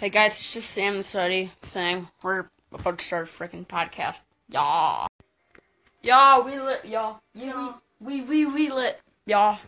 Hey guys, it's just Sam and Sody saying we're about to start a freaking podcast. Y'all. Y'all, we lit. Y'all. Yeah, we, we, we, we lit. Y'all.